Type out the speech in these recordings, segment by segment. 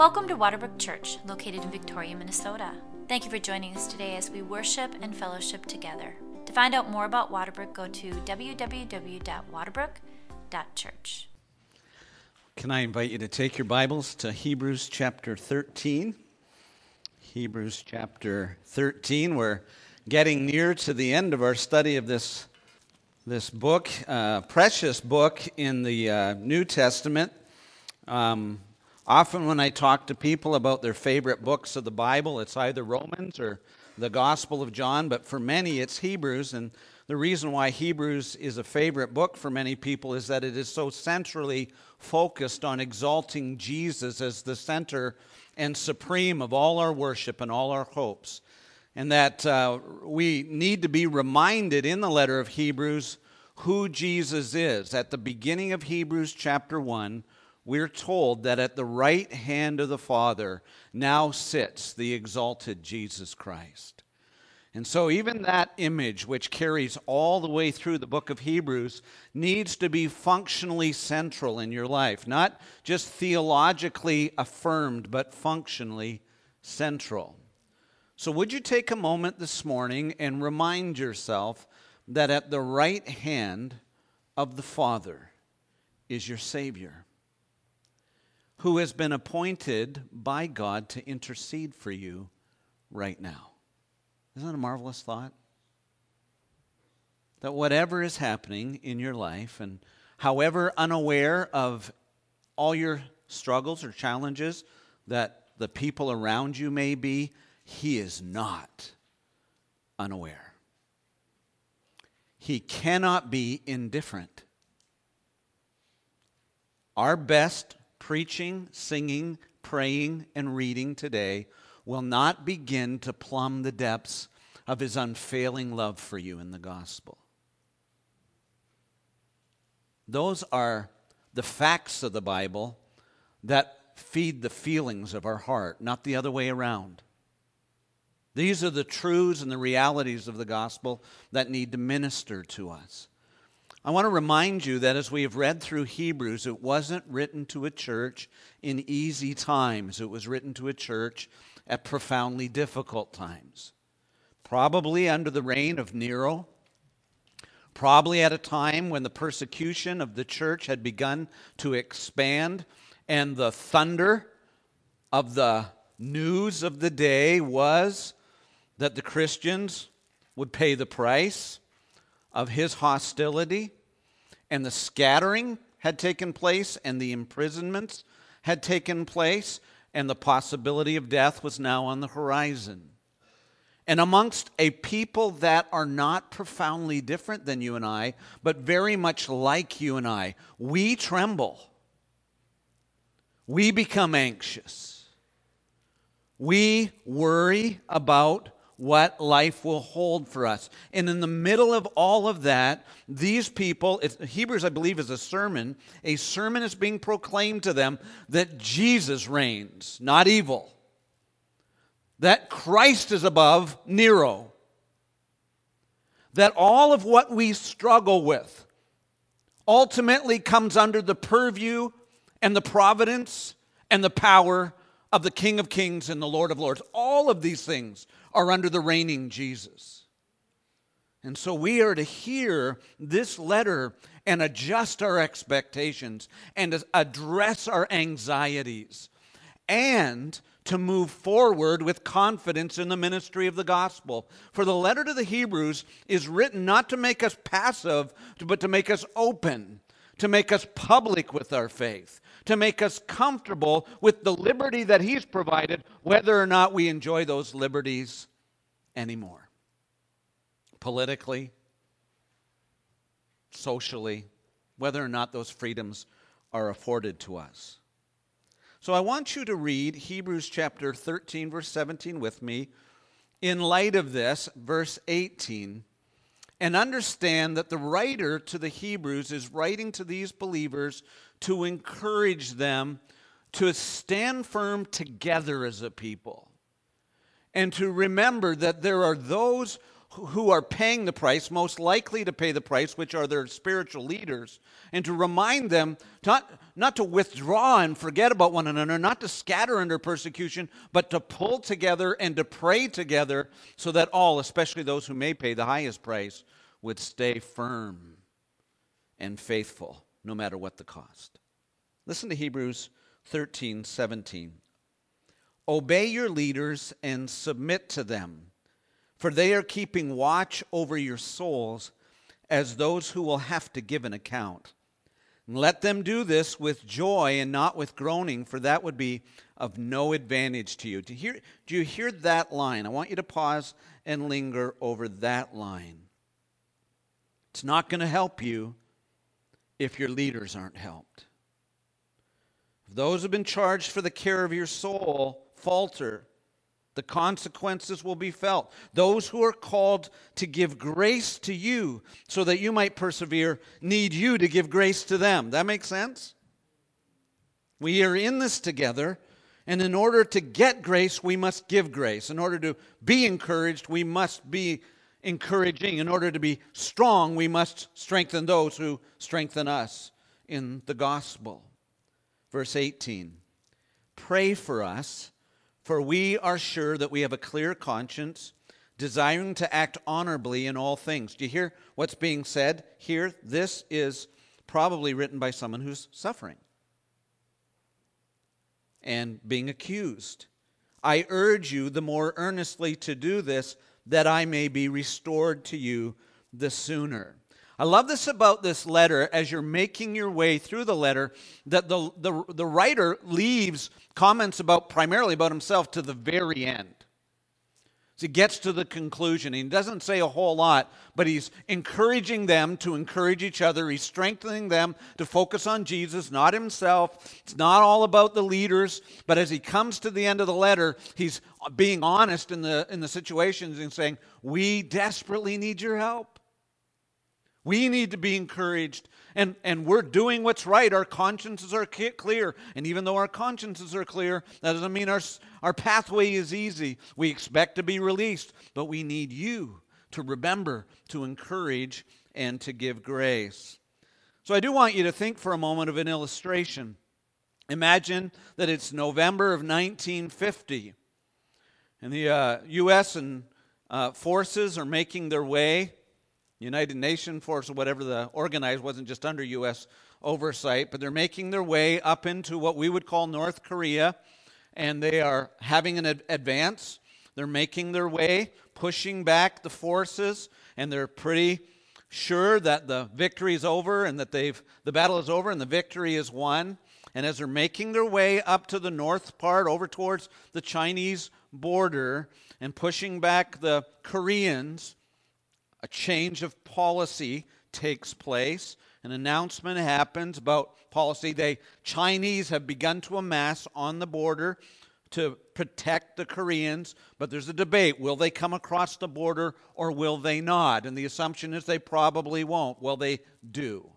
Welcome to Waterbrook Church, located in Victoria, Minnesota. Thank you for joining us today as we worship and fellowship together. To find out more about Waterbrook, go to www.waterbrook.church. Can I invite you to take your Bibles to Hebrews chapter 13? Hebrews chapter 13. We're getting near to the end of our study of this, this book, uh, precious book in the uh, New Testament. Um, Often, when I talk to people about their favorite books of the Bible, it's either Romans or the Gospel of John, but for many, it's Hebrews. And the reason why Hebrews is a favorite book for many people is that it is so centrally focused on exalting Jesus as the center and supreme of all our worship and all our hopes. And that uh, we need to be reminded in the letter of Hebrews who Jesus is. At the beginning of Hebrews chapter 1, we're told that at the right hand of the Father now sits the exalted Jesus Christ. And so, even that image, which carries all the way through the book of Hebrews, needs to be functionally central in your life. Not just theologically affirmed, but functionally central. So, would you take a moment this morning and remind yourself that at the right hand of the Father is your Savior? Who has been appointed by God to intercede for you right now. Isn't that a marvelous thought? That whatever is happening in your life, and however unaware of all your struggles or challenges that the people around you may be, He is not unaware. He cannot be indifferent. Our best preaching, singing, praying, and reading today will not begin to plumb the depths of his unfailing love for you in the gospel. Those are the facts of the Bible that feed the feelings of our heart, not the other way around. These are the truths and the realities of the gospel that need to minister to us. I want to remind you that as we have read through Hebrews, it wasn't written to a church in easy times. It was written to a church at profoundly difficult times. Probably under the reign of Nero, probably at a time when the persecution of the church had begun to expand and the thunder of the news of the day was that the Christians would pay the price of his hostility, and the scattering had taken place, and the imprisonments had taken place, and the possibility of death was now on the horizon. And amongst a people that are not profoundly different than you and I, but very much like you and I, we tremble. We become anxious. We worry about what life will hold for us. And in the middle of all of that, these people, Hebrews, I believe, is a sermon. A sermon is being proclaimed to them that Jesus reigns, not evil. That Christ is above Nero. That all of what we struggle with ultimately comes under the purview and the providence and the power of the King of Kings and the Lord of Lords. All of these things are under the reigning Jesus. And so we are to hear this letter and adjust our expectations and address our anxieties and to move forward with confidence in the ministry of the gospel. For the letter to the Hebrews is written not to make us passive, but to make us open, to make us public with our faith, to make us comfortable with the liberty that He's provided, whether or not we enjoy those liberties anymore. Politically, socially, whether or not those freedoms are afforded to us. So I want you to read Hebrews chapter 13, verse 17 with me in light of this, verse 18 and understand that the writer to the Hebrews is writing to these believers to encourage them to stand firm together as a people and to remember that there are those who are paying the price, most likely to pay the price, which are their spiritual leaders, and to remind them not, not to withdraw and forget about one another, not to scatter under persecution, but to pull together and to pray together so that all, especially those who may pay the highest price, would stay firm and faithful no matter what the cost. Listen to Hebrews 13 17. Obey your leaders and submit to them for they are keeping watch over your souls as those who will have to give an account. And let them do this with joy and not with groaning, for that would be of no advantage to you. Do you hear, do you hear that line? I want you to pause and linger over that line. It's not going to help you if your leaders aren't helped. If those who have been charged for the care of your soul falter, the consequences will be felt. Those who are called to give grace to you so that you might persevere need you to give grace to them. That makes sense? We are in this together, and in order to get grace, we must give grace. In order to be encouraged, we must be encouraging. In order to be strong, we must strengthen those who strengthen us in the gospel. Verse 18 Pray for us for we are sure that we have a clear conscience, desiring to act honorably in all things. Do you hear what's being said here? This is probably written by someone who's suffering and being accused. I urge you the more earnestly to do this, that I may be restored to you the sooner. I love this about this letter as you're making your way through the letter that the, the, the writer leaves comments about primarily about himself to the very end. So he gets to the conclusion. He doesn't say a whole lot, but he's encouraging them to encourage each other. He's strengthening them to focus on Jesus, not himself. It's not all about the leaders, but as he comes to the end of the letter, he's being honest in the, in the situations and saying, We desperately need your help. We need to be encouraged. And, and we're doing what's right. Our consciences are clear. And even though our consciences are clear, that doesn't mean our, our pathway is easy. We expect to be released, but we need you to remember, to encourage, and to give grace. So I do want you to think for a moment of an illustration. Imagine that it's November of 1950, and the uh, U.S. and uh, forces are making their way United Nations force or whatever the organized wasn't just under U.S. oversight, but they're making their way up into what we would call North Korea, and they are having an ad- advance. They're making their way, pushing back the forces, and they're pretty sure that the victory is over and that they've the battle is over and the victory is won. And as they're making their way up to the north part, over towards the Chinese border, and pushing back the Koreans, a change of policy takes place. An announcement happens about policy. The Chinese have begun to amass on the border to protect the Koreans, but there's a debate. Will they come across the border or will they not? And the assumption is they probably won't. Well, they do.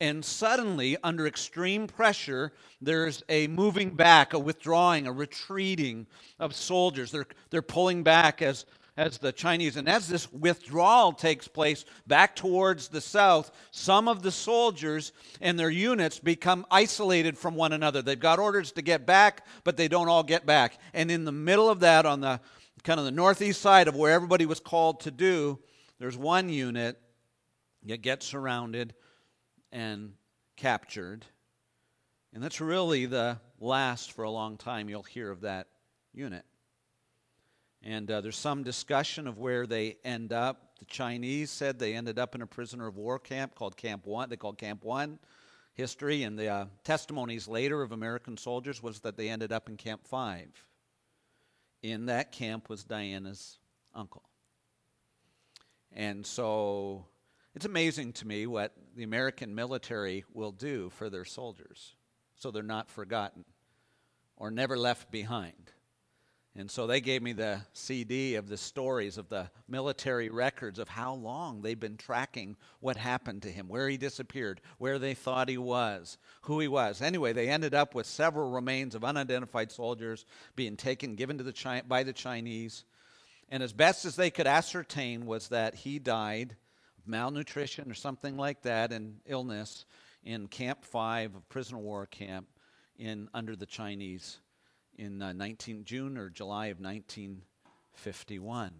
And suddenly, under extreme pressure, there's a moving back, a withdrawing, a retreating of soldiers. They're, they're pulling back as as the Chinese. And as this withdrawal takes place back towards the south, some of the soldiers and their units become isolated from one another. They've got orders to get back, but they don't all get back. And in the middle of that, on the kind of the northeast side of where everybody was called to do, there's one unit that gets surrounded and captured. And that's really the last for a long time you'll hear of that unit. And uh, there's some discussion of where they end up. The Chinese said they ended up in a prisoner of war camp called Camp One. They called Camp One history, and the uh, testimonies later of American soldiers was that they ended up in Camp Five. In that camp was Diana's uncle. And so it's amazing to me what the American military will do for their soldiers so they're not forgotten or never left behind. And so they gave me the CD of the stories of the military records of how long they've been tracking what happened to him, where he disappeared, where they thought he was, who he was. Anyway, they ended up with several remains of unidentified soldiers being taken, given to the Chi- by the Chinese. And as best as they could ascertain was that he died of malnutrition or something like that and illness in Camp 5 of prisoner war camp in under the Chinese in uh, 19 June or July of 1951.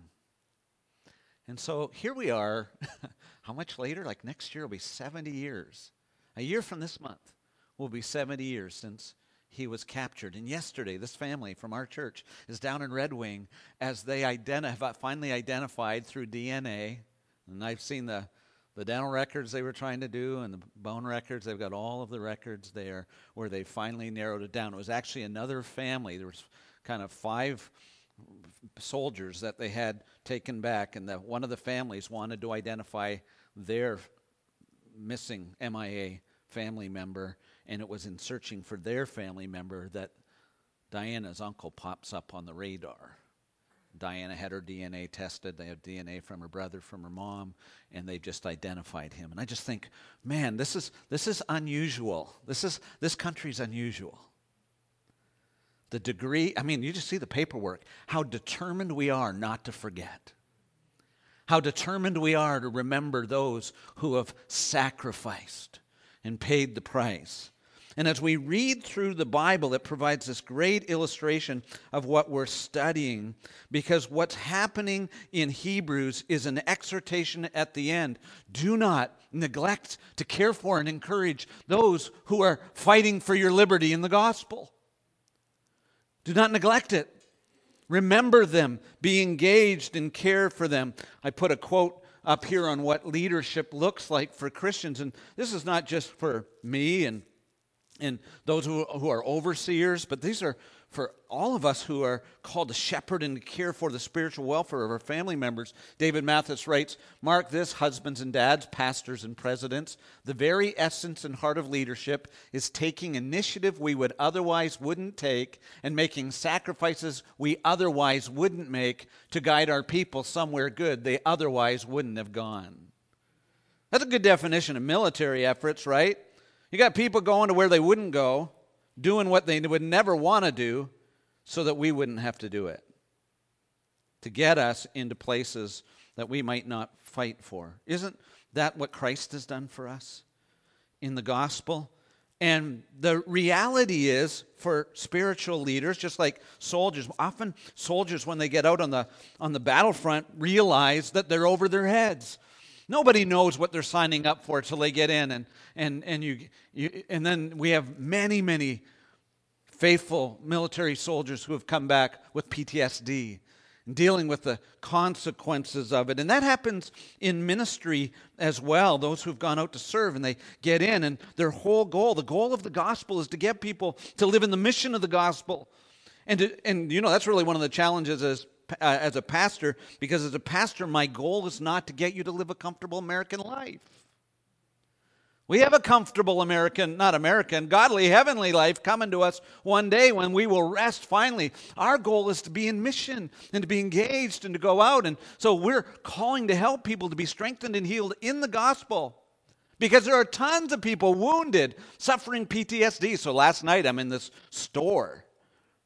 And so here we are. how much later? Like next year will be 70 years. A year from this month will be 70 years since he was captured. And yesterday, this family from our church is down in Red Wing as they finally identified through DNA. And I've seen the, the dental records they were trying to do and the bone records. They've got all of the records there where they finally narrowed it down. It was actually another family. There was kind of five soldiers that they had taken back, and the, one of the families wanted to identify their missing MIA family member, and it was in searching for their family member that Diana's uncle pops up on the radar. Diana had her DNA tested. They have DNA from her brother, from her mom, and they just identified him. And I just think, man, this is this is unusual. This is this country's unusual. The degree, I mean, you just see the paperwork, how determined we are not to forget. How determined we are to remember those who have sacrificed and paid the price. And as we read through the Bible, it provides this great illustration of what we're studying because what's happening in Hebrews is an exhortation at the end. Do not neglect to care for and encourage those who are fighting for your liberty in the gospel. Do not neglect it. Remember them, be engaged and care for them. I put a quote up here on what leadership looks like for Christians. And this is not just for me and, and those who, who are overseers, but these are for all of us who are called to shepherd and to care for the spiritual welfare of our family members. David Mathis writes Mark this, husbands and dads, pastors and presidents. The very essence and heart of leadership is taking initiative we would otherwise wouldn't take and making sacrifices we otherwise wouldn't make to guide our people somewhere good they otherwise wouldn't have gone. That's a good definition of military efforts, right? You got people going to where they wouldn't go doing what they would never want to do so that we wouldn't have to do it. To get us into places that we might not fight for. Isn't that what Christ has done for us in the gospel? And the reality is for spiritual leaders, just like soldiers, often soldiers, when they get out on the, on the battlefront, realize that they're over their heads. Nobody knows what they're signing up for till they get in. And, and, and, you, you, and then we have many, many faithful military soldiers who have come back with PTSD dealing with the consequences of it. And that happens in ministry as well. Those who've gone out to serve and they get in, and their whole goal, the goal of the gospel, is to get people to live in the mission of the gospel. And, to, and you know, that's really one of the challenges as uh, as a pastor because as a pastor, my goal is not to get you to live a comfortable American life. We have a comfortable American, not American, godly, heavenly life coming to us one day when we will rest finally. Our goal is to be in mission and to be engaged and to go out. And so we're calling to help people to be strengthened and healed in the gospel because there are tons of people wounded, suffering PTSD. So last night I'm in this store,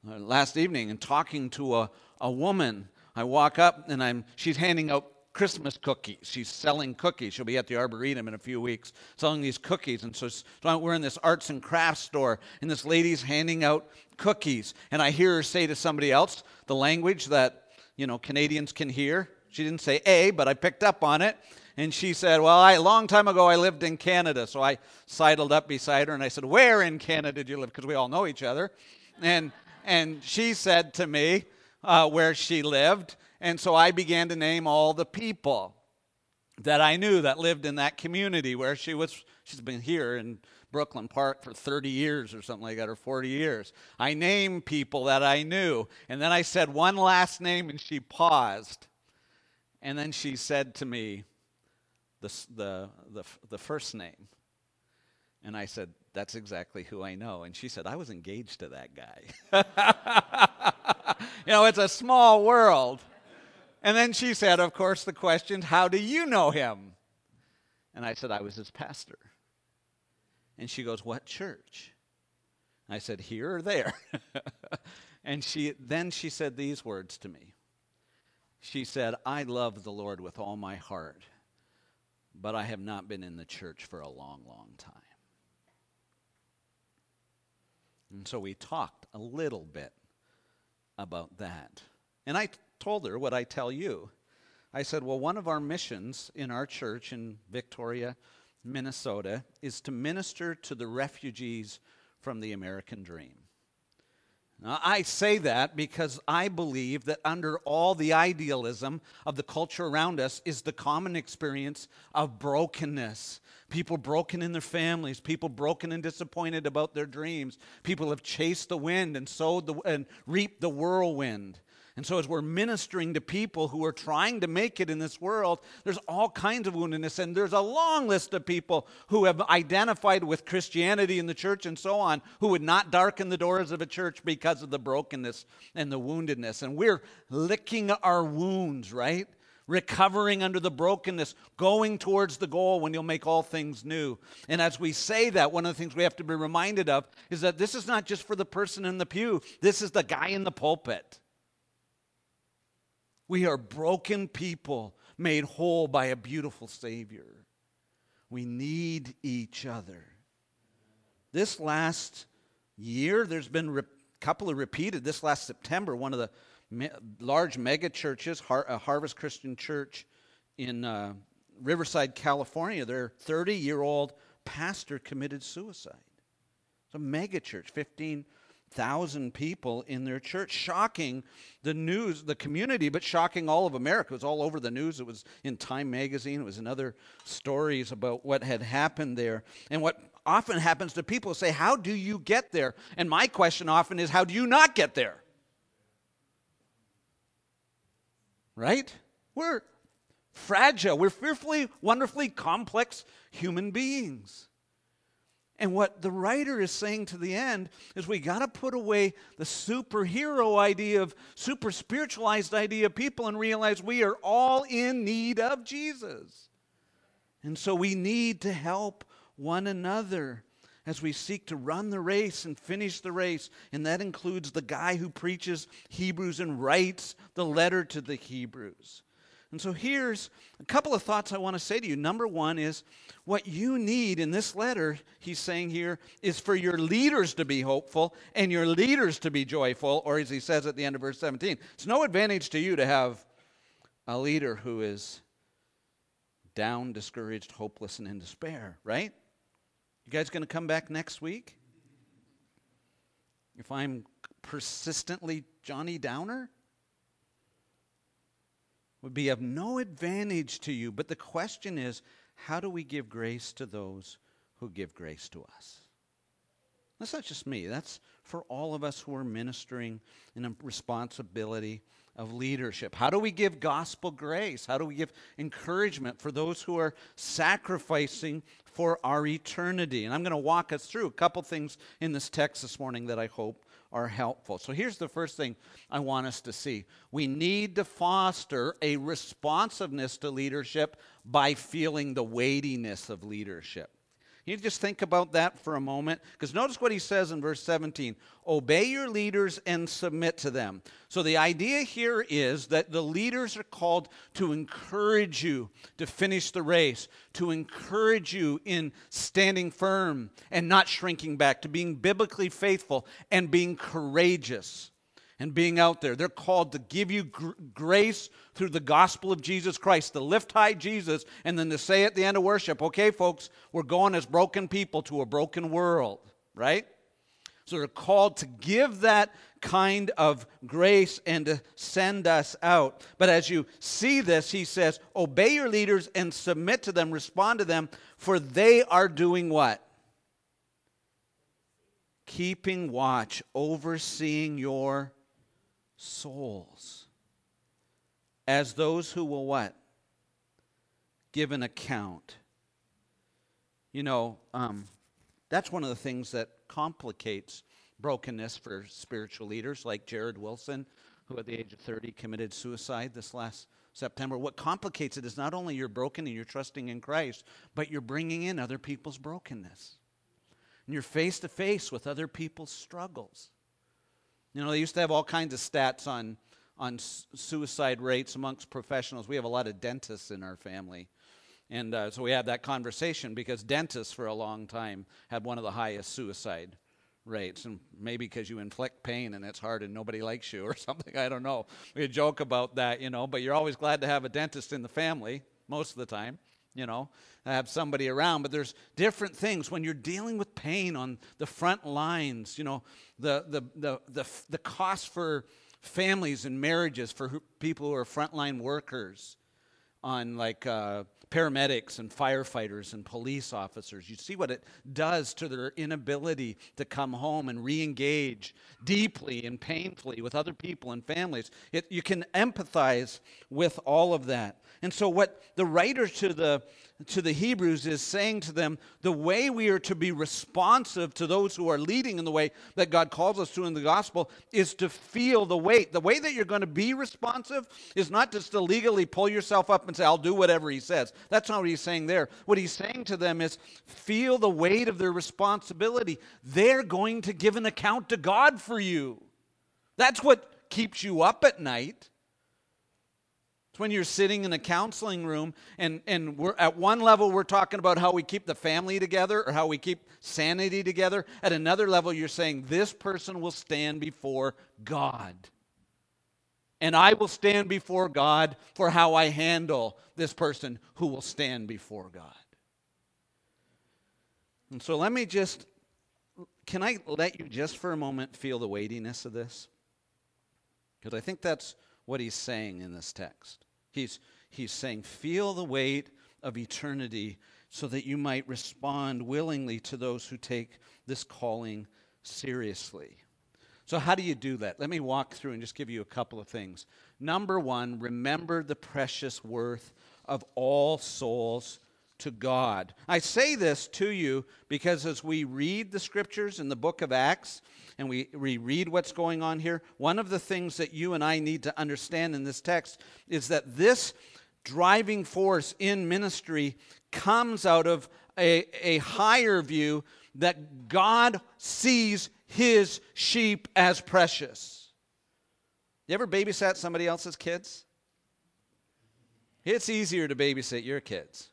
uh, last evening, and talking to a, a woman. I walk up and I'm she's handing out Christmas cookies. She's selling cookies. She'll be at the Arboretum in a few weeks selling these cookies. And so, so we're in this arts and crafts store, and this lady's handing out cookies. And I hear her say to somebody else the language that, you know, Canadians can hear. She didn't say A, but I picked up on it. And she said, Well, I, a long time ago I lived in Canada. So I sidled up beside her and I said, Where in Canada did you live? Because we all know each other. And, and she said to me, uh, where she lived. And so I began to name all the people that I knew that lived in that community where she was. She's been here in Brooklyn Park for 30 years or something like that, or 40 years. I named people that I knew. And then I said one last name, and she paused. And then she said to me the, the, the, the first name. And I said, That's exactly who I know. And she said, I was engaged to that guy. you know, it's a small world. And then she said, of course, the question, How do you know him? And I said, I was his pastor. And she goes, What church? I said, Here or there? and she then she said these words to me. She said, I love the Lord with all my heart, but I have not been in the church for a long, long time. And so we talked a little bit about that. And I told her what I tell you. I said, Well, one of our missions in our church in Victoria, Minnesota, is to minister to the refugees from the American dream. Now, I say that because I believe that under all the idealism of the culture around us is the common experience of brokenness. People broken in their families, people broken and disappointed about their dreams. People have chased the wind and sowed the, and reaped the whirlwind. And so, as we're ministering to people who are trying to make it in this world, there's all kinds of woundedness. And there's a long list of people who have identified with Christianity in the church and so on, who would not darken the doors of a church because of the brokenness and the woundedness. And we're licking our wounds, right? recovering under the brokenness, going towards the goal when you'll make all things new. And as we say that, one of the things we have to be reminded of is that this is not just for the person in the pew, this is the guy in the pulpit. We are broken people made whole by a beautiful Savior. We need each other. This last year, there's been a re- couple of repeated. This last September, one of the me- large mega churches, Har- Harvest Christian Church in uh, Riverside, California, their 30 year old pastor committed suicide. It's a mega church, 15 thousand people in their church, shocking the news, the community, but shocking all of America. It was all over the news. It was in Time magazine. It was in other stories about what had happened there. And what often happens to people say, How do you get there? And my question often is, How do you not get there? Right? We're fragile. We're fearfully, wonderfully complex human beings. And what the writer is saying to the end is we got to put away the superhero idea of super spiritualized idea of people and realize we are all in need of Jesus. And so we need to help one another as we seek to run the race and finish the race. And that includes the guy who preaches Hebrews and writes the letter to the Hebrews. And so here's a couple of thoughts I want to say to you. Number one is what you need in this letter, he's saying here, is for your leaders to be hopeful and your leaders to be joyful, or as he says at the end of verse 17, it's no advantage to you to have a leader who is down, discouraged, hopeless, and in despair, right? You guys going to come back next week? If I'm persistently Johnny Downer? Would be of no advantage to you. But the question is how do we give grace to those who give grace to us? That's not just me, that's for all of us who are ministering in a responsibility of leadership. How do we give gospel grace? How do we give encouragement for those who are sacrificing for our eternity? And I'm going to walk us through a couple things in this text this morning that I hope are helpful. So here's the first thing I want us to see we need to foster a responsiveness to leadership by feeling the weightiness of leadership. You just think about that for a moment because notice what he says in verse 17 obey your leaders and submit to them. So the idea here is that the leaders are called to encourage you to finish the race, to encourage you in standing firm and not shrinking back, to being biblically faithful and being courageous and being out there. They're called to give you gr- grace through the gospel of Jesus Christ, to lift high Jesus, and then to say at the end of worship, okay, folks, we're going as broken people to a broken world, right? So they're called to give that kind of grace and to send us out. But as you see this, he says, obey your leaders and submit to them, respond to them, for they are doing what? Keeping watch, overseeing your souls as those who will what? Give an account. You know, um, that's one of the things that complicates brokenness for spiritual leaders like Jarrid Wilson, who at the age of 30 committed suicide this last September. What complicates it is not only you're broken and you're trusting in Christ, but you're bringing in other people's brokenness. And you're face to face with other people's struggles. You know, they used to have all kinds of stats on, on suicide rates amongst professionals. We have a lot of dentists in our family. And uh, so we had that conversation because dentists for a long time had one of the highest suicide rates. And maybe because you inflict pain and it's hard and nobody likes you or something. I don't know. We joke about that, you know, but you're always glad to have a dentist in the family most of the time you know, have somebody around. But there's different things when you're dealing with pain on the front lines, you know, the, the, the, the, the cost for families and marriages for people who are frontline workers on like uh, paramedics and firefighters and police officers. You see what it does to their inability to come home and re engage deeply and painfully with other people and families. It, you can empathize with all of that. And so, what the writer to the to the Hebrews is saying to them the way we are to be responsive to those who are leading in the way that God calls us to in the gospel is to feel the weight. The way that you're going to be responsive is not just to legally pull yourself up and say, I'll do whatever he says. That's not what he's saying there. What he's saying to them is feel the weight of their responsibility. They're going to give an account to God for you. That's what keeps you up at night when you're sitting in a counseling room and, and we're at one level we're talking about how we keep the family together or how we keep sanity together. At another level you're saying this person will stand before god. And i will stand before god for how i handle this person who will stand before god. And so let me just can i let you just for a moment feel the weightiness of this? Because i think that's what he's saying in this text He's, he's saying, feel the weight of eternity so that you might respond willingly to those who take this calling seriously. So, how do you do that? Let me walk through and just give you a couple of things. Number one, remember the precious worth of all souls to God. I say this to you because as we read the scriptures in the book of Acts and we, we read what's going on here, one of the things that you and I need to understand in this text is that this driving force in ministry comes out of a, a higher view that God sees his sheep as precious. You ever babysat somebody else's kids? It's easier to babysit your kids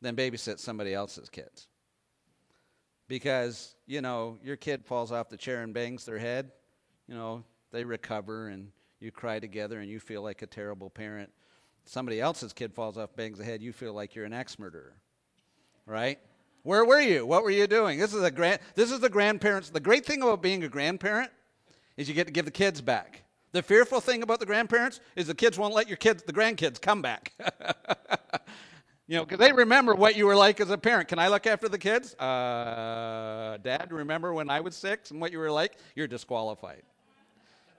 than babysit somebody else's kids. Because, you know, your kid falls off the chair and bangs their head, you know, they recover and you cry together and you feel like a terrible parent. Somebody else's kid falls off, bangs the head, you feel like you're an ex murderer. Right? Where were you? What were you doing? This is a grand this is the grandparents. The great thing about being a grandparent is you get to give the kids back. The fearful thing about the grandparents is the kids won't let your kids, the grandkids, come back. You know, because they remember what you were like as a parent. Can I look after the kids? Uh, Dad, remember when I was six and what you were like? You're disqualified.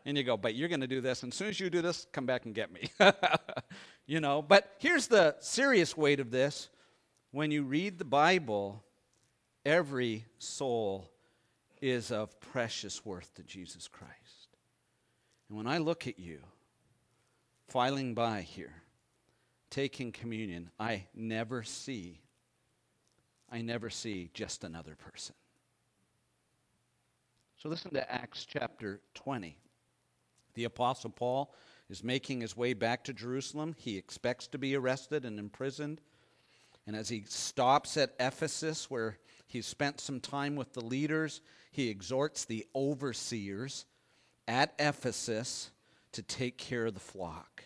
And you go, but you're going to do this. And as soon as you do this, come back and get me. you know, but here's the serious weight of this. When you read the Bible, every soul is of precious worth to Jesus Christ. And when I look at you filing by here, taking communion, I never see, I never see just another person. So listen to Acts chapter 20. The Apostle Paul is making his way back to Jerusalem. He expects to be arrested and imprisoned. And as he stops at Ephesus, where he spent some time with the leaders, he exhorts the overseers at Ephesus to take care of the flock.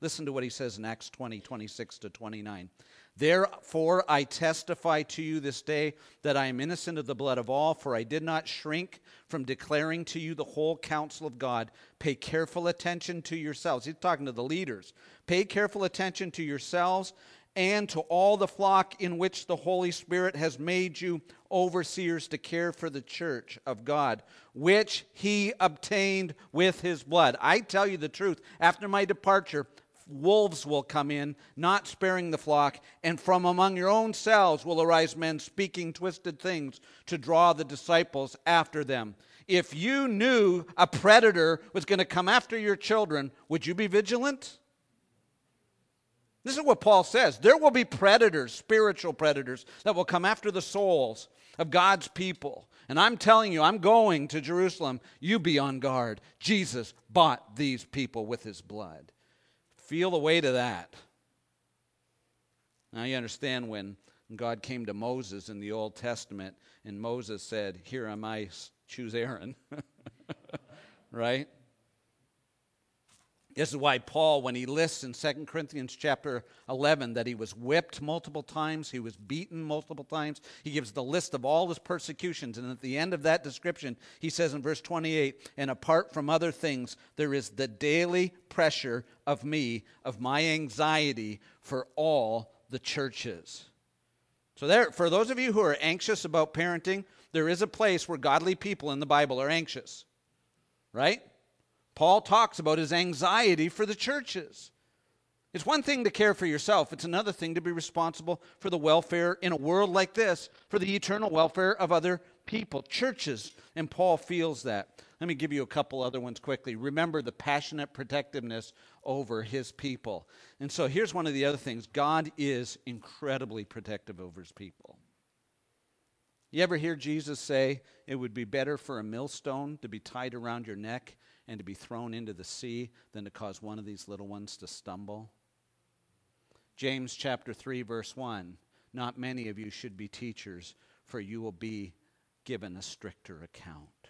Listen to what he says in Acts 20, 26 to 29. Therefore, I testify to you this day that I am innocent of the blood of all, for I did not shrink from declaring to you the whole counsel of God. Pay careful attention to yourselves. He's talking to the leaders. Pay careful attention to yourselves and to all the flock in which the Holy Spirit has made you overseers to care for the church of God, which he obtained with his blood. I tell you the truth, after my departure, wolves will come in, not sparing the flock, and from among your own selves will arise men speaking twisted things to draw the disciples after them. If you knew a predator was going to come after your children, would you be vigilant? This is what Paul says. There will be predators, spiritual predators, that will come after the souls of God's people and I'm telling you, I'm going to Jerusalem, you be on guard. Jesus bought these people with his blood. Feel the weight of that. Now you understand when God came to Moses in the Old Testament, and Moses said, Here am I, choose Aaron. right? This is why Paul, when he lists in 2 Corinthians chapter 11 that he was whipped multiple times, he was beaten multiple times, he gives the list of all his persecutions. And at the end of that description, he says in verse 28 And apart from other things, there is the daily pressure of me, of my anxiety for all the churches. So, there, for those of you who are anxious about parenting, there is a place where godly people in the Bible are anxious, right? Paul talks about his anxiety for the churches. It's one thing to care for yourself, it's another thing to be responsible for the welfare in a world like this, for the eternal welfare of other people, churches. And Paul feels that. Let me give you a couple other ones quickly. Remember the passionate protectiveness over his people. And so here's one of the other things God is incredibly protective over his people. You ever hear Jesus say it would be better for a millstone to be tied around your neck and to be thrown into the sea than to cause one of these little ones to stumble? James chapter 3 verse 1 Not many of you should be teachers for you will be given a stricter account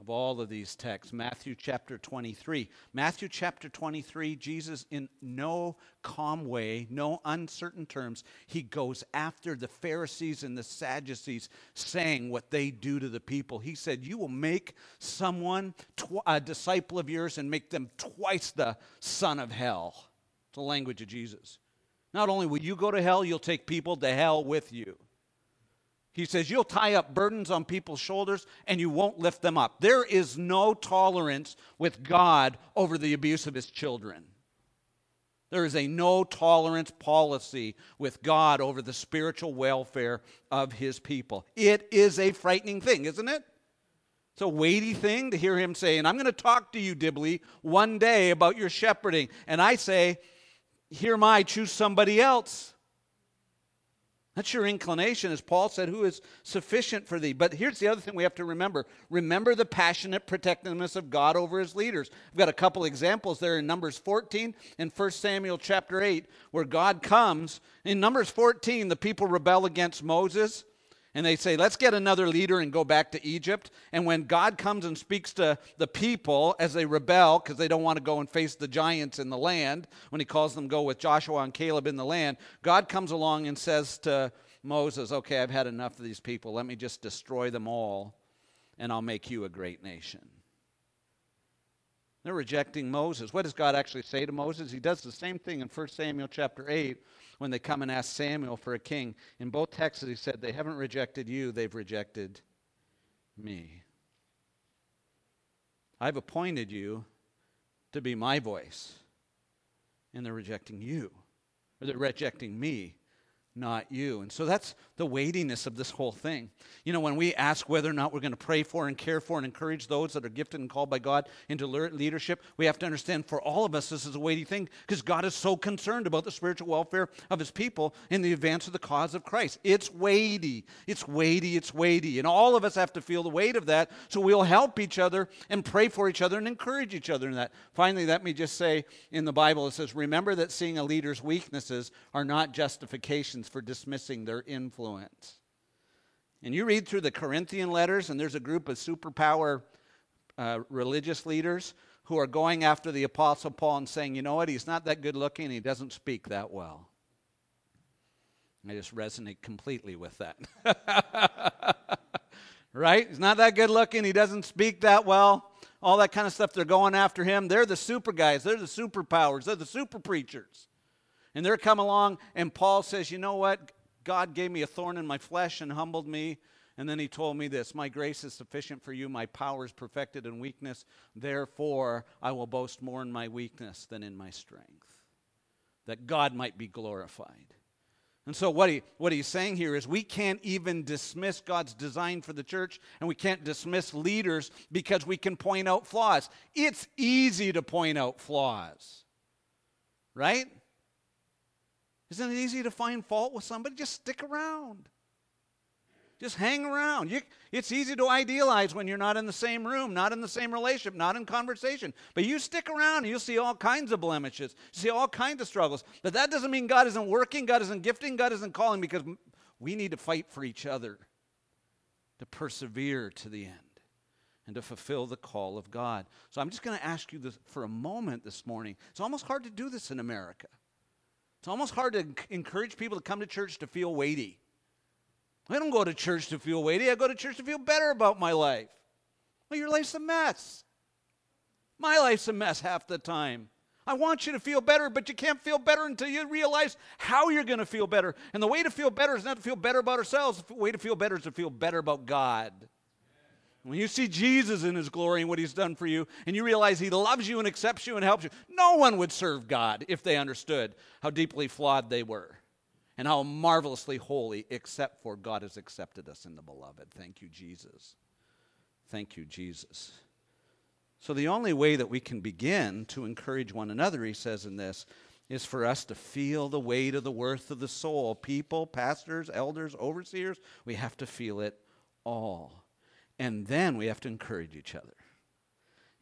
of all of these texts. Matthew chapter 23. Matthew chapter 23, Jesus, in no calm way, no uncertain terms, he goes after the Pharisees and the Sadducees, saying what they do to the people. He said, You will make someone tw- a disciple of yours and make them twice the son of hell. It's the language of Jesus. Not only will you go to hell, you'll take people to hell with you. He says, You'll tie up burdens on people's shoulders and you won't lift them up. There is no tolerance with God over the abuse of his children. There is a no tolerance policy with God over the spiritual welfare of his people. It is a frightening thing, isn't it? It's a weighty thing to hear him say, and I'm going to talk to you, Dibley, one day about your shepherding. And I say, Here my, choose somebody else. That's your inclination, as Paul said, who is sufficient for thee. But here's the other thing we have to remember remember the passionate protectiveness of God over his leaders. We've got a couple examples there in Numbers 14 and 1 Samuel chapter 8, where God comes. In Numbers 14, the people rebel against Moses and they say, let's get another leader and go back to Egypt. And when God comes and speaks to the people as they rebel because they don't want to go and face the giants in the land, when he calls them go with Joshua and Caleb in the land, God comes along and says to Moses, okay, I've had enough of these people. Let me just destroy them all, and I'll make you a great nation. They're rejecting Moses. What does God actually say to Moses? He does the same thing in 1 Samuel chapter 8 when they come and ask Samuel for a king. In both texts, he said, They haven't rejected you, they've rejected me. I've appointed you to be my voice, and they're rejecting you, or they're rejecting me not you. And so that's the weightiness of this whole thing. You know, when we ask whether or not we're going to pray for and care for and encourage those that are gifted and called by God into leadership, we have to understand for all of us this is a weighty thing because God is so concerned about the spiritual welfare of his people in the advance of the cause of Christ. It's weighty. It's weighty. It's weighty. And all of us have to feel the weight of that so we'll help each other and pray for each other and encourage each other in that. Finally, let me just say in the Bible, it says, Remember that seeing a leader's weaknesses are not justifications for dismissing their influence. And you read through the Corinthian letters, and there's a group of superpower uh, religious leaders who are going after the Apostle Paul and saying, you know what, he's not that good looking, he doesn't speak that well. I just resonate completely with that. right? He's not that good looking, he doesn't speak that well. All that kind of stuff, they're going after him. They're the super guys, they're the superpowers, they're the super preachers. And they're come along, and Paul says, You know what? God gave me a thorn in my flesh and humbled me. And then he told me this My grace is sufficient for you. My power is perfected in weakness. Therefore, I will boast more in my weakness than in my strength, that God might be glorified. And so, what, he, what he's saying here is we can't even dismiss God's design for the church, and we can't dismiss leaders because we can point out flaws. It's easy to point out flaws, right? Isn't it easy to find fault with somebody? Just stick around. Just hang around. You, it's easy to idealize when you're not in the same room, not in the same relationship, not in conversation. But you stick around and you'll see all kinds of blemishes, you see all kinds of struggles. But that doesn't mean God isn't working, God isn't gifting, God isn't calling because we need to fight for each other to persevere to the end and to fulfill the call of God. So I'm just going to ask you this for a moment this morning. It's almost hard to do this in America. It's almost hard to encourage people to come to church to feel weighty. I don't go to church to feel weighty. I go to church to feel better about my life. Well, your life's a mess. My life's a mess half the time. I want you to feel better, but you can't feel better until you realize how you're going to feel better. And the way to feel better is not to feel better about ourselves. The way to feel better is to feel better about God. When you see Jesus in his glory and what he's done for you, and you realize he loves you and accepts you and helps you, no one would serve God if they understood how deeply flawed they were and how marvelously holy, except for God has accepted us in the beloved. Thank you, Jesus. Thank you, Jesus. So, the only way that we can begin to encourage one another, he says in this, is for us to feel the weight of the worth of the soul. People, pastors, elders, overseers, we have to feel it all. And then we have to encourage each other.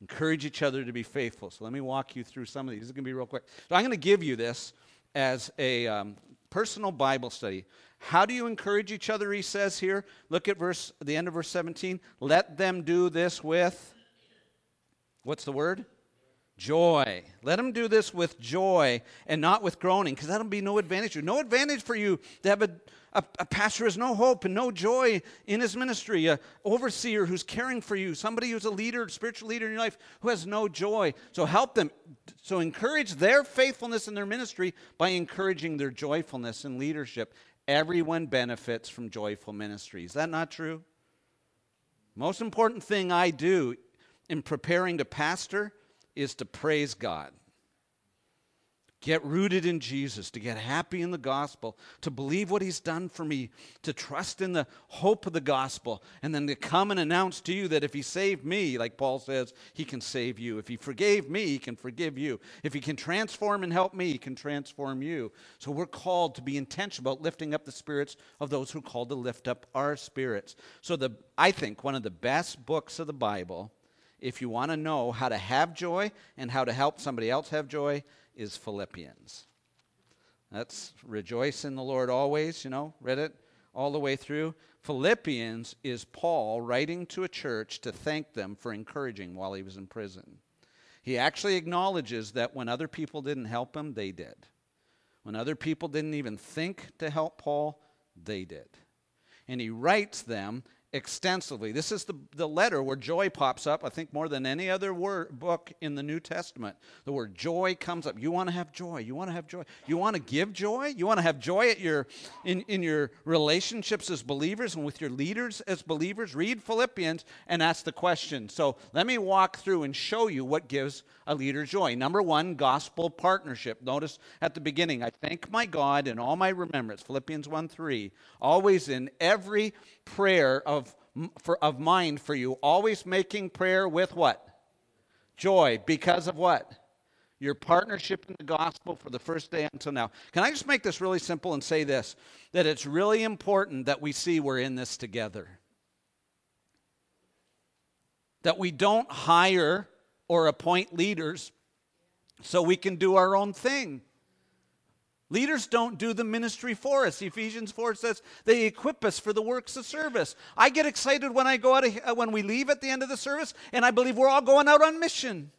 Encourage each other to be faithful. So let me walk you through some of these. This is going to be real quick. So I'm going to give you this as a um, personal Bible study. How do you encourage each other, he says here? Look at verse the end of verse 17. Let them do this with what's the word? Joy. Let them do this with joy and not with groaning, because that'll be no advantage. No advantage for you to have a a, a, pastor has no hope and no joy in his ministry. A overseer who's caring for you. Somebody who's a leader, spiritual leader in your life who has no joy. So help them. So encourage their faithfulness in their ministry by encouraging their joyfulness in leadership. Everyone benefits from joyful ministry. Is that not true? Most important thing I do in preparing to pastor is to praise God get rooted in Jesus, to get happy in the gospel, to believe what he's done for me, to trust in the hope of the gospel, and then to come and announce to you that if he saved me, like Paul says, he can save you. If he forgave me, he can forgive you. If he can transform and help me, he can transform you. So we're called to be intentional about lifting up the spirits of those who are called to lift up our spirits. So the I think one of the best books of the Bible if you want to know how to have joy and how to help somebody else have joy is Philippians. That's rejoice in the Lord always, you know, read it all the way through. Philippians is Paul writing to a church to thank them for encouraging while he was in prison. He actually acknowledges that when other people didn't help him, they did. When other people didn't even think to help Paul, they did. And he writes them extensively. This is the, the letter where joy pops up, I think, more than any other word, book in the New Testament. The word joy comes up. You want to have joy. You want to have joy. You want to give joy. You want to have joy at your, in, in your relationships as believers and with your leaders as believers. Read Philippians and ask the question. So let me walk through and show you what gives a leader joy. Number one, gospel partnership. Notice at the beginning, I thank my God in all my remembrance, Philippians 1 3, always in every prayer of, for, of mind for you, always making prayer with what? Joy. Because of what? Your partnership in the gospel for the first day until now. Can I just make this really simple and say this? That it's really important that we see we're in this together. That we don't hire or appoint leaders so we can do our own thing. Leaders don't do the ministry for us. Ephesians 4 says they equip us for the works of service. I get excited when I go out of, uh, when we leave at the end of the service and I believe we're all going out on mission.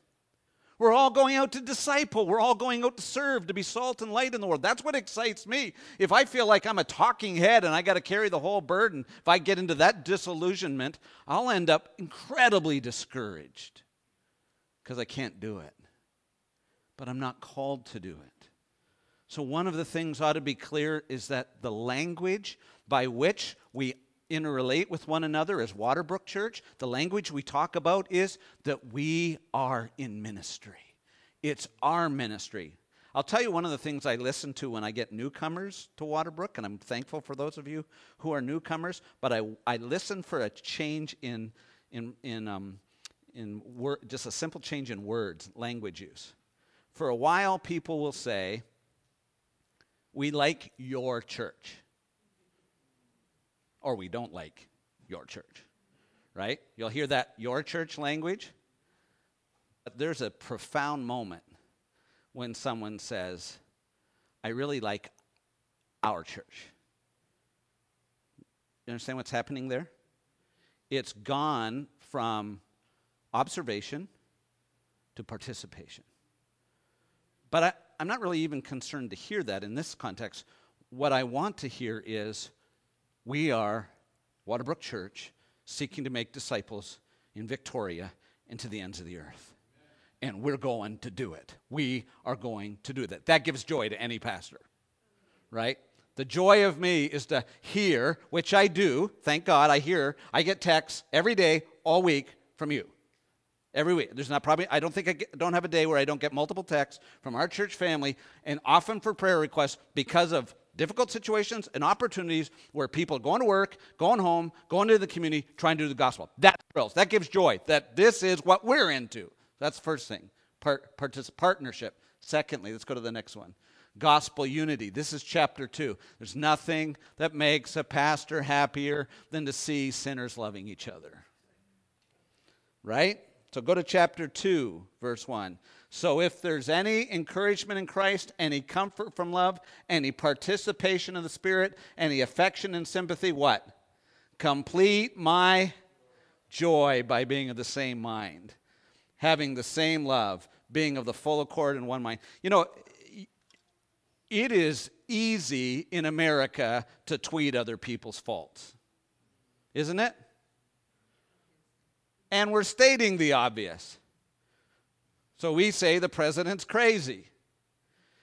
We're all going out to disciple. We're all going out to serve, to be salt and light in the world. That's what excites me. If I feel like I'm a talking head and I got to carry the whole burden, if I get into that disillusionment, I'll end up incredibly discouraged because I can't do it. But I'm not called to do it. So, one of the things ought to be clear is that the language by which we interrelate with one another as Waterbrook Church, the language we talk about is that we are in ministry. It's our ministry. I'll tell you one of the things I listen to when I get newcomers to Waterbrook, and I'm thankful for those of you who are newcomers, but I, I listen for a change in, in, in, um, in wor- just a simple change in words, language use. For a while, people will say, we like your church. or we don't like your church, right? You'll hear that your church language. But there's a profound moment when someone says, I really like our church. You understand what's happening there? It's gone from observation to participation. But I, I'm not really even concerned to hear that in this context. What I want to hear is we are Waterbrook Church seeking to make disciples in Victoria and to the ends of the earth. And we're going to do it. We are going to do that. That gives joy to any pastor, right? The joy of me is to hear, which I do. Thank God I hear. I get texts every day, all week from you. Every week. There's not probably, I don't think I get, don't have a day where I don't get multiple texts from our church family, and often for prayer requests because of difficult situations and opportunities where people are going to work, going home, going to the community, trying to do the gospel. That thrills. That gives joy that this is what we're into. That's the first thing. Part, partnership. Secondly, let's go to the next one gospel unity. This is chapter 2. There's nothing that makes a pastor happier than to see sinners loving each other. Right? So go to chapter 2, verse 1. So if there's any encouragement in Christ, any comfort from love, any participation of the Spirit, any affection and sympathy, what? Complete my joy by being of the same mind, having the same love, being of the full accord in one mind. You know, it is easy in America to tweet other people's faults, isn't it? And we're stating the obvious. So we say the president's crazy.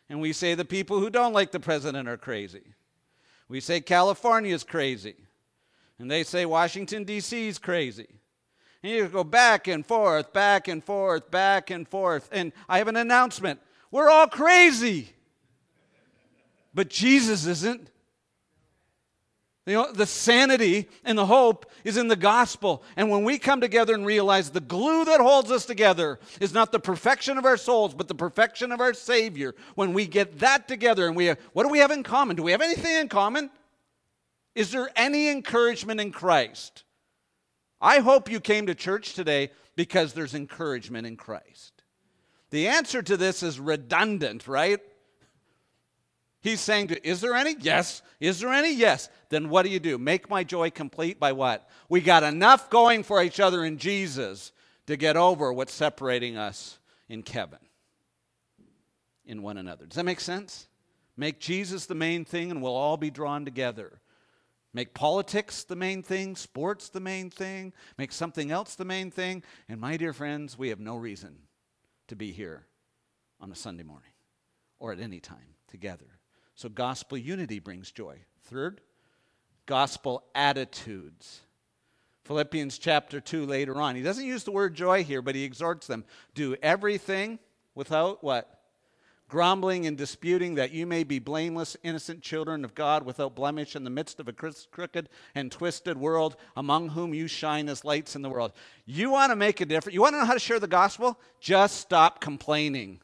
And we say the people who don't like the president are crazy. We say California is crazy. And they say Washington, D.C. is crazy. And you go back and forth, back and forth, back and forth. And I have an announcement we're all crazy. But Jesus isn't. You know, the sanity and the hope is in the gospel. And when we come together and realize the glue that holds us together is not the perfection of our souls, but the perfection of our Savior, when we get that together and we have, what do we have in common? Do we have anything in common? Is there any encouragement in Christ? I hope you came to church today because there's encouragement in Christ. The answer to this is redundant, right? He's saying to, is there any? Yes. Is there any? Yes. Then what do you do? Make my joy complete by what? We got enough going for each other in Jesus to get over what's separating us in Kevin, in one another. Does that make sense? Make Jesus the main thing and we'll all be drawn together. Make politics the main thing, sports the main thing, make something else the main thing. And my dear friends, we have no reason to be here on a Sunday morning or at any time together. So, gospel unity brings joy. Third, gospel attitudes. Philippians chapter 2 later on. He doesn't use the word joy here, but he exhorts them do everything without what? Grumbling and disputing, that you may be blameless, innocent children of God without blemish in the midst of a crooked and twisted world, among whom you shine as lights in the world. You want to make a difference? You want to know how to share the gospel? Just stop complaining.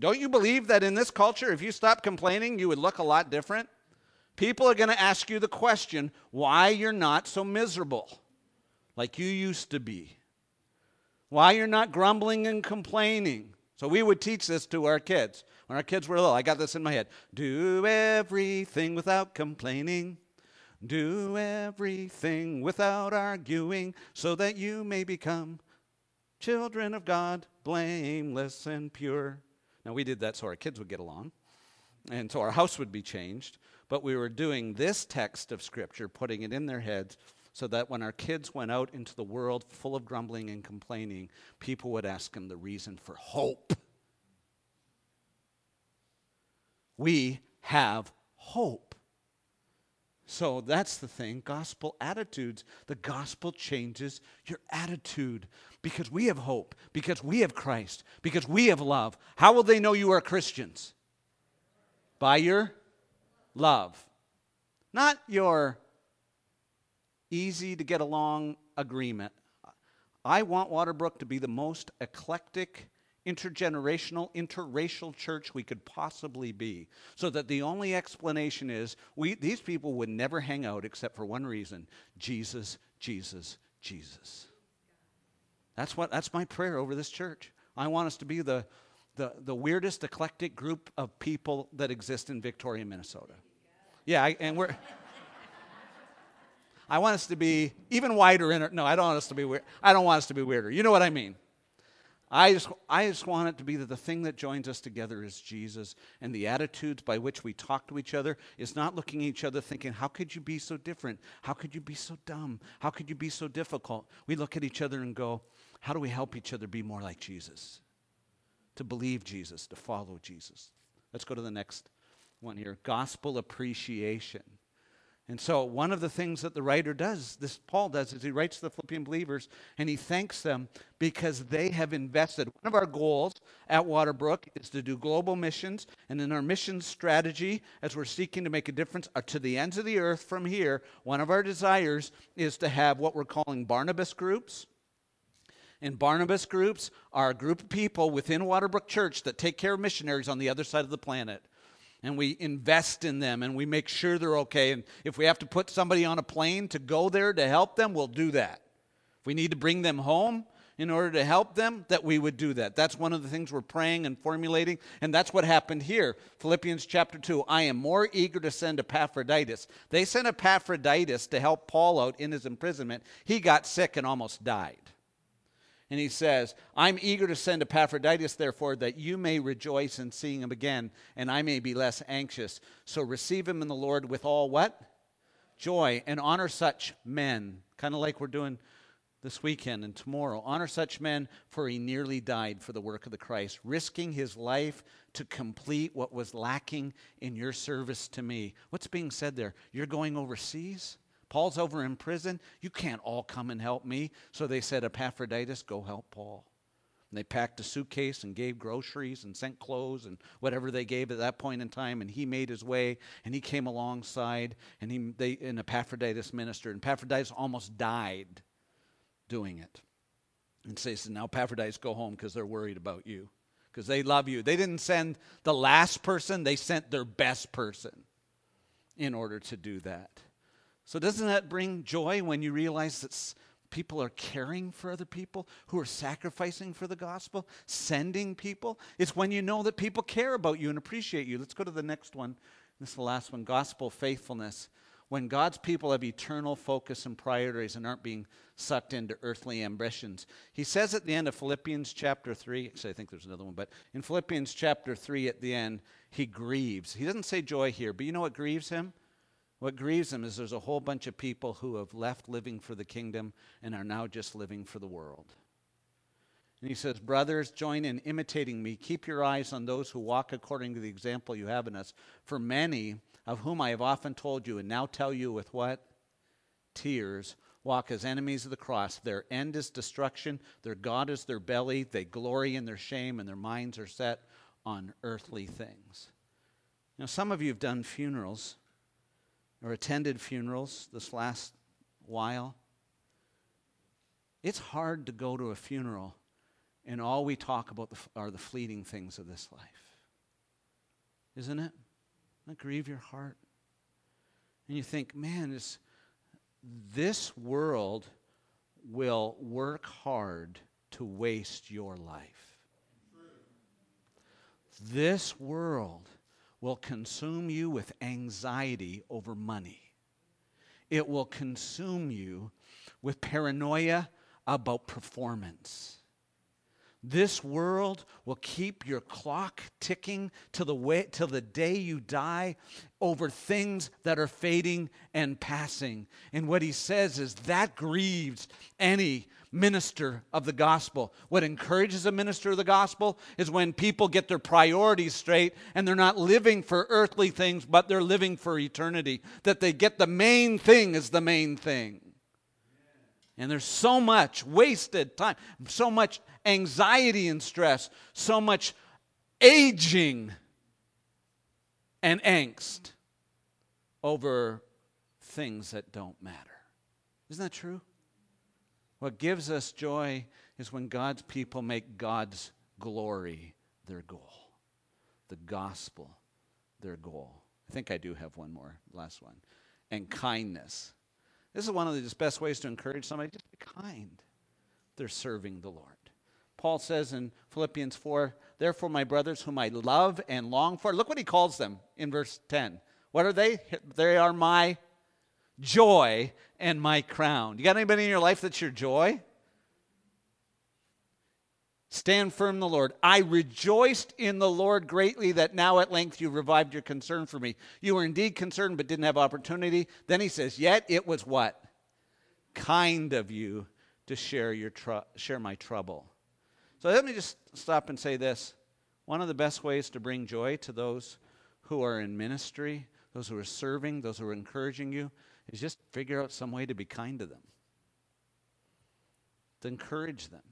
Don't you believe that in this culture, if you stop complaining, you would look a lot different? People are going to ask you the question why you're not so miserable like you used to be, why you're not grumbling and complaining. So we would teach this to our kids. When our kids were little, I got this in my head do everything without complaining. Do everything without arguing, so that you may become children of God, blameless and pure. Now, we did that so our kids would get along and so our house would be changed. But we were doing this text of Scripture, putting it in their heads, so that when our kids went out into the world full of grumbling and complaining, people would ask them the reason for hope. We have hope. So that's the thing gospel attitudes. The gospel changes your attitude because we have hope, because we have Christ, because we have love. How will they know you are Christians? By your love, not your easy to get along agreement. I want Waterbrook to be the most eclectic, intergenerational, interracial church we could possibly be. So that the only explanation is we, these people would never hang out except for one reason Jesus, Jesus, Jesus. That's, what, that's my prayer over this church. I want us to be the, the, the weirdest eclectic group of people that exist in Victoria, Minnesota. Yeah, I, and we're. I want us to be even wider in. No, I don't want us to be weird. I don't want us to be weirder. You know what I mean? I just, I just want it to be that the thing that joins us together is Jesus, and the attitudes by which we talk to each other is not looking at each other thinking, How could you be so different? How could you be so dumb? How could you be so difficult? We look at each other and go, How do we help each other be more like Jesus? To believe Jesus, to follow Jesus. Let's go to the next one here gospel appreciation. And so, one of the things that the writer does, this Paul does, is he writes to the Philippian believers and he thanks them because they have invested. One of our goals at Waterbrook is to do global missions. And in our mission strategy, as we're seeking to make a difference uh, to the ends of the earth from here, one of our desires is to have what we're calling Barnabas groups. And Barnabas groups are a group of people within Waterbrook Church that take care of missionaries on the other side of the planet and we invest in them and we make sure they're okay. And if we have to put somebody on a plane to go there to help them, we'll do that. If we need to bring them home in order to help them, that we would do that. That's one of the things we're praying and formulating, and that's what happened here. Philippians chapter 2 I am more eager to send Epaphroditus. They sent Epaphroditus to help Paul out in his imprisonment. He got sick and almost died. And he says, I'm eager to send Epaphroditus, therefore, that you may rejoice in seeing him again, and I may be less anxious. So receive him in the Lord with all what? Joy, and honor such men, kind of like we're doing this weekend and tomorrow. Honor such men, for he nearly died for the work of the Christ, risking his life to complete what was lacking in your service to me. What's being said there? You're going overseas? Paul's over in prison. You can't all come and help me. So they said, Epaphroditus, go help Paul. And they packed a suitcase and gave groceries and sent clothes and whatever they gave at that point in time. And he made his way and he came alongside and he they and Epaphroditus ministered. And Epaphroditus almost died doing it. And said, Now Epaphroditus, go home because they're worried about you. Because they love you. They didn't send the last person, they sent their best person in order to do that. So, doesn't that bring joy when you realize that people are caring for other people, who are sacrificing for the gospel, sending people? It's when you know that people care about you and appreciate you. Let's go to the next one. This is the last one gospel faithfulness. When God's people have eternal focus and priorities and aren't being sucked into earthly ambitions. He says at the end of Philippians chapter 3, actually, I think there's another one, but in Philippians chapter 3 at the end, he grieves. He doesn't say joy here, but you know what grieves him? What grieves him is there's a whole bunch of people who have left living for the kingdom and are now just living for the world. And he says, Brothers, join in imitating me. Keep your eyes on those who walk according to the example you have in us. For many, of whom I have often told you, and now tell you with what? Tears, walk as enemies of the cross. Their end is destruction, their God is their belly. They glory in their shame, and their minds are set on earthly things. Now, some of you have done funerals or attended funerals this last while, it's hard to go to a funeral and all we talk about are the fleeting things of this life. Isn't it? That grieve your heart. And you think, man, this, this world will work hard to waste your life. This world will consume you with anxiety over money. It will consume you with paranoia about performance. This world will keep your clock ticking till the, way, till the day you die over things that are fading and passing. And what he says is that grieves any minister of the gospel. What encourages a minister of the gospel is when people get their priorities straight and they're not living for earthly things, but they're living for eternity. That they get the main thing as the main thing. And there's so much wasted time, so much anxiety and stress, so much aging and angst over things that don't matter. Isn't that true? What gives us joy is when God's people make God's glory their goal. The gospel, their goal. I think I do have one more, last one. And kindness. This is one of the best ways to encourage somebody. Just be kind. They're serving the Lord. Paul says in Philippians 4, Therefore, my brothers, whom I love and long for, look what he calls them in verse 10. What are they? They are my joy and my crown. You got anybody in your life that's your joy? Stand firm the Lord. I rejoiced in the Lord greatly that now at length you revived your concern for me. You were indeed concerned but didn't have opportunity. Then he says, Yet it was what? Kind of you to share, your tr- share my trouble. So let me just stop and say this. One of the best ways to bring joy to those who are in ministry, those who are serving, those who are encouraging you, is just figure out some way to be kind to them, to encourage them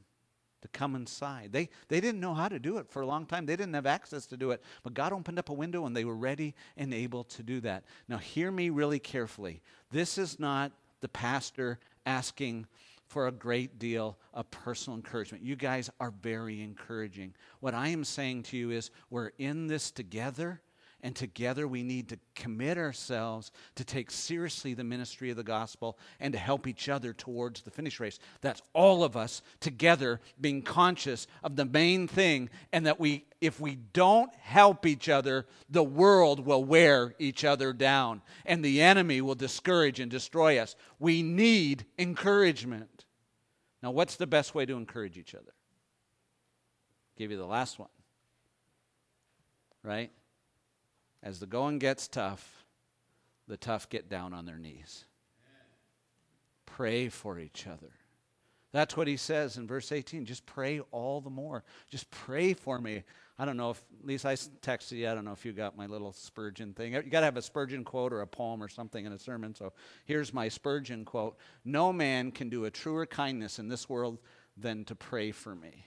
to come inside. They, they didn't know how to do it for a long time. They didn't have access to do it. But God opened up a window and they were ready and able to do that. Now, hear me really carefully. This is not the pastor asking for a great deal of personal encouragement. You guys are very encouraging. What I am saying to you is we're in this together and together we need to commit ourselves to take seriously the ministry of the gospel and to help each other towards the finish race. That's all of us together being conscious of the main thing, and that we, if we don't help each other, the world will wear each other down and the enemy will discourage and destroy us. We need encouragement. Now, what's the best way to encourage each other? Give you the last one. Right? As the going gets tough, the tough get down on their knees. Pray for each other. That's what he says in verse 18. Just pray all the more. Just pray for me. I don't know if, at least I texted you. I don't know if you got my little Spurgeon thing. You got to have a Spurgeon quote or a poem or something in a sermon. So here's my Spurgeon quote No man can do a truer kindness in this world than to pray for me.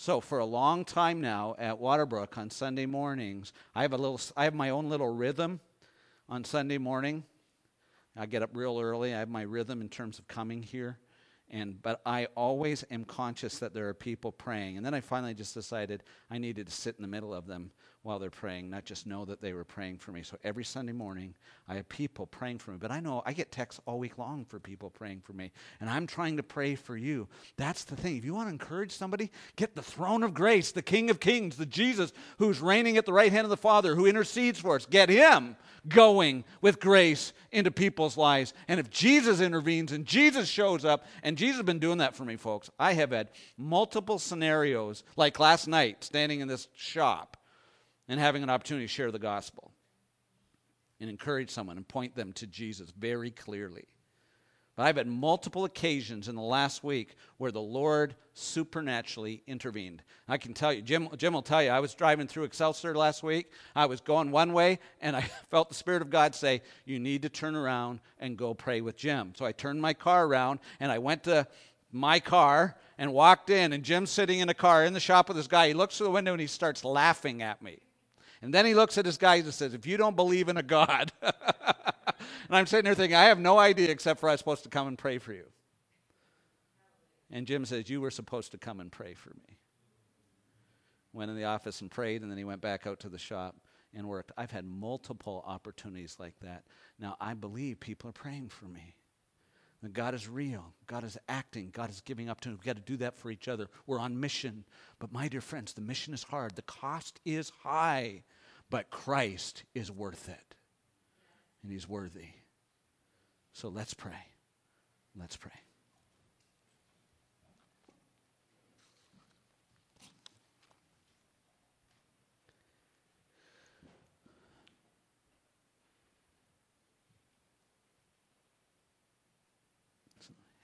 So for a long time now at Waterbrook on Sunday mornings, I have a little I have my own little rhythm on Sunday morning. I get up real early. I have my rhythm in terms of coming here. And but I always am conscious that there are people praying. And then I finally just decided I needed to sit in the middle of them while they're praying, not just know that they were praying for me. So every Sunday morning, I have people praying for me. But I know I get texts all week long for people praying for me. And I'm trying to pray for you. That's the thing. If you want to encourage somebody, get the throne of grace, the King of Kings, the Jesus who's reigning at the right hand of the Father, who intercedes for us. Get him going with grace into people's lives. And if Jesus intervenes and Jesus shows up, and Jesus has been doing that for me, folks, I have had multiple scenarios, like last night, standing in this shop and having an opportunity to share the gospel and encourage someone and point them to Jesus very clearly. But I've had multiple occasions in the last week where the Lord supernaturally intervened. I can tell you, Jim, Jim will tell you, I was driving through Excelsior last week. I was going one way, and I felt the Spirit of God say, You need to turn around and go pray with Jim. So I turned my car around, and I went to my car and walked in, and Jim's sitting in a car in the shop with this guy. He looks through the window and he starts laughing at me. And then he looks at his guys and says, If you don't believe in a God, and I'm sitting there thinking, I have no idea except for I was supposed to come and pray for you. And Jim says, You were supposed to come and pray for me. Went in the office and prayed, and then he went back out to the shop and worked. I've had multiple opportunities like that. Now, I believe people are praying for me. That God is real. God is acting. God is giving up to We've got to do that for each other. We're on mission. But, my dear friends, the mission is hard. The cost is high. But Christ is worth it. And He's worthy. So let's pray. Let's pray.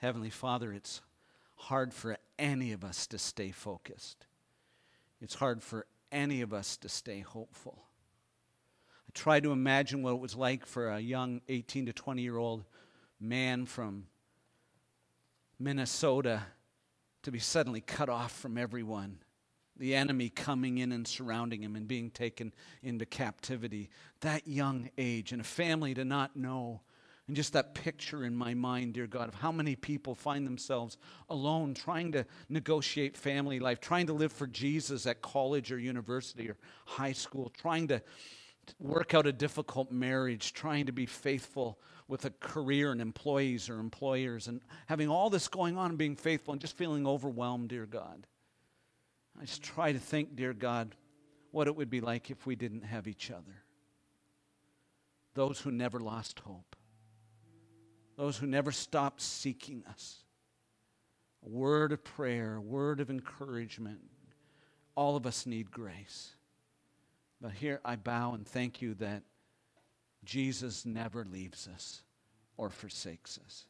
Heavenly Father, it's hard for any of us to stay focused. It's hard for any of us to stay hopeful. I try to imagine what it was like for a young 18 to 20 year old man from Minnesota to be suddenly cut off from everyone. The enemy coming in and surrounding him and being taken into captivity. That young age, and a family to not know And just that picture in my mind, dear God, of how many people find themselves alone trying to negotiate family life, trying to live for Jesus at college or university or high school, trying to work out a difficult marriage, trying to be faithful with a career and employees or employers, and having all this going on and being faithful and just feeling overwhelmed, dear God. I just try to think, dear God, what it would be like if we didn't have each other. Those who never lost hope, those who never stopped seeking us. A word of prayer, a word of encouragement. All of us need grace. But here I bow and thank you that Jesus never leaves us or forsakes us.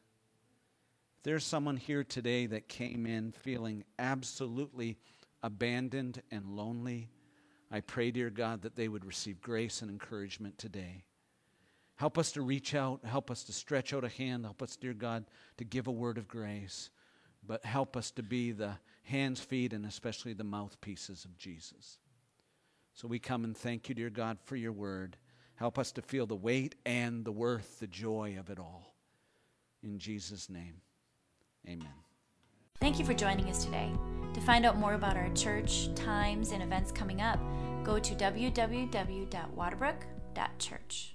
If there's someone here today that came in feeling absolutely abandoned and lonely, I pray, dear God, that they would receive grace and encouragement today. Help us to reach out, help us to stretch out a hand, help us, dear God, to give a word of grace, but help us to be the hands, feet, and especially the mouthpieces of Jesus. So we come and thank you, dear God, for your word. Help us to feel the weight and the worth, the joy of it all. In Jesus' name, amen. Thank you for joining us today. To find out more about our church, times, and events coming up, go to www.waterbrook.church.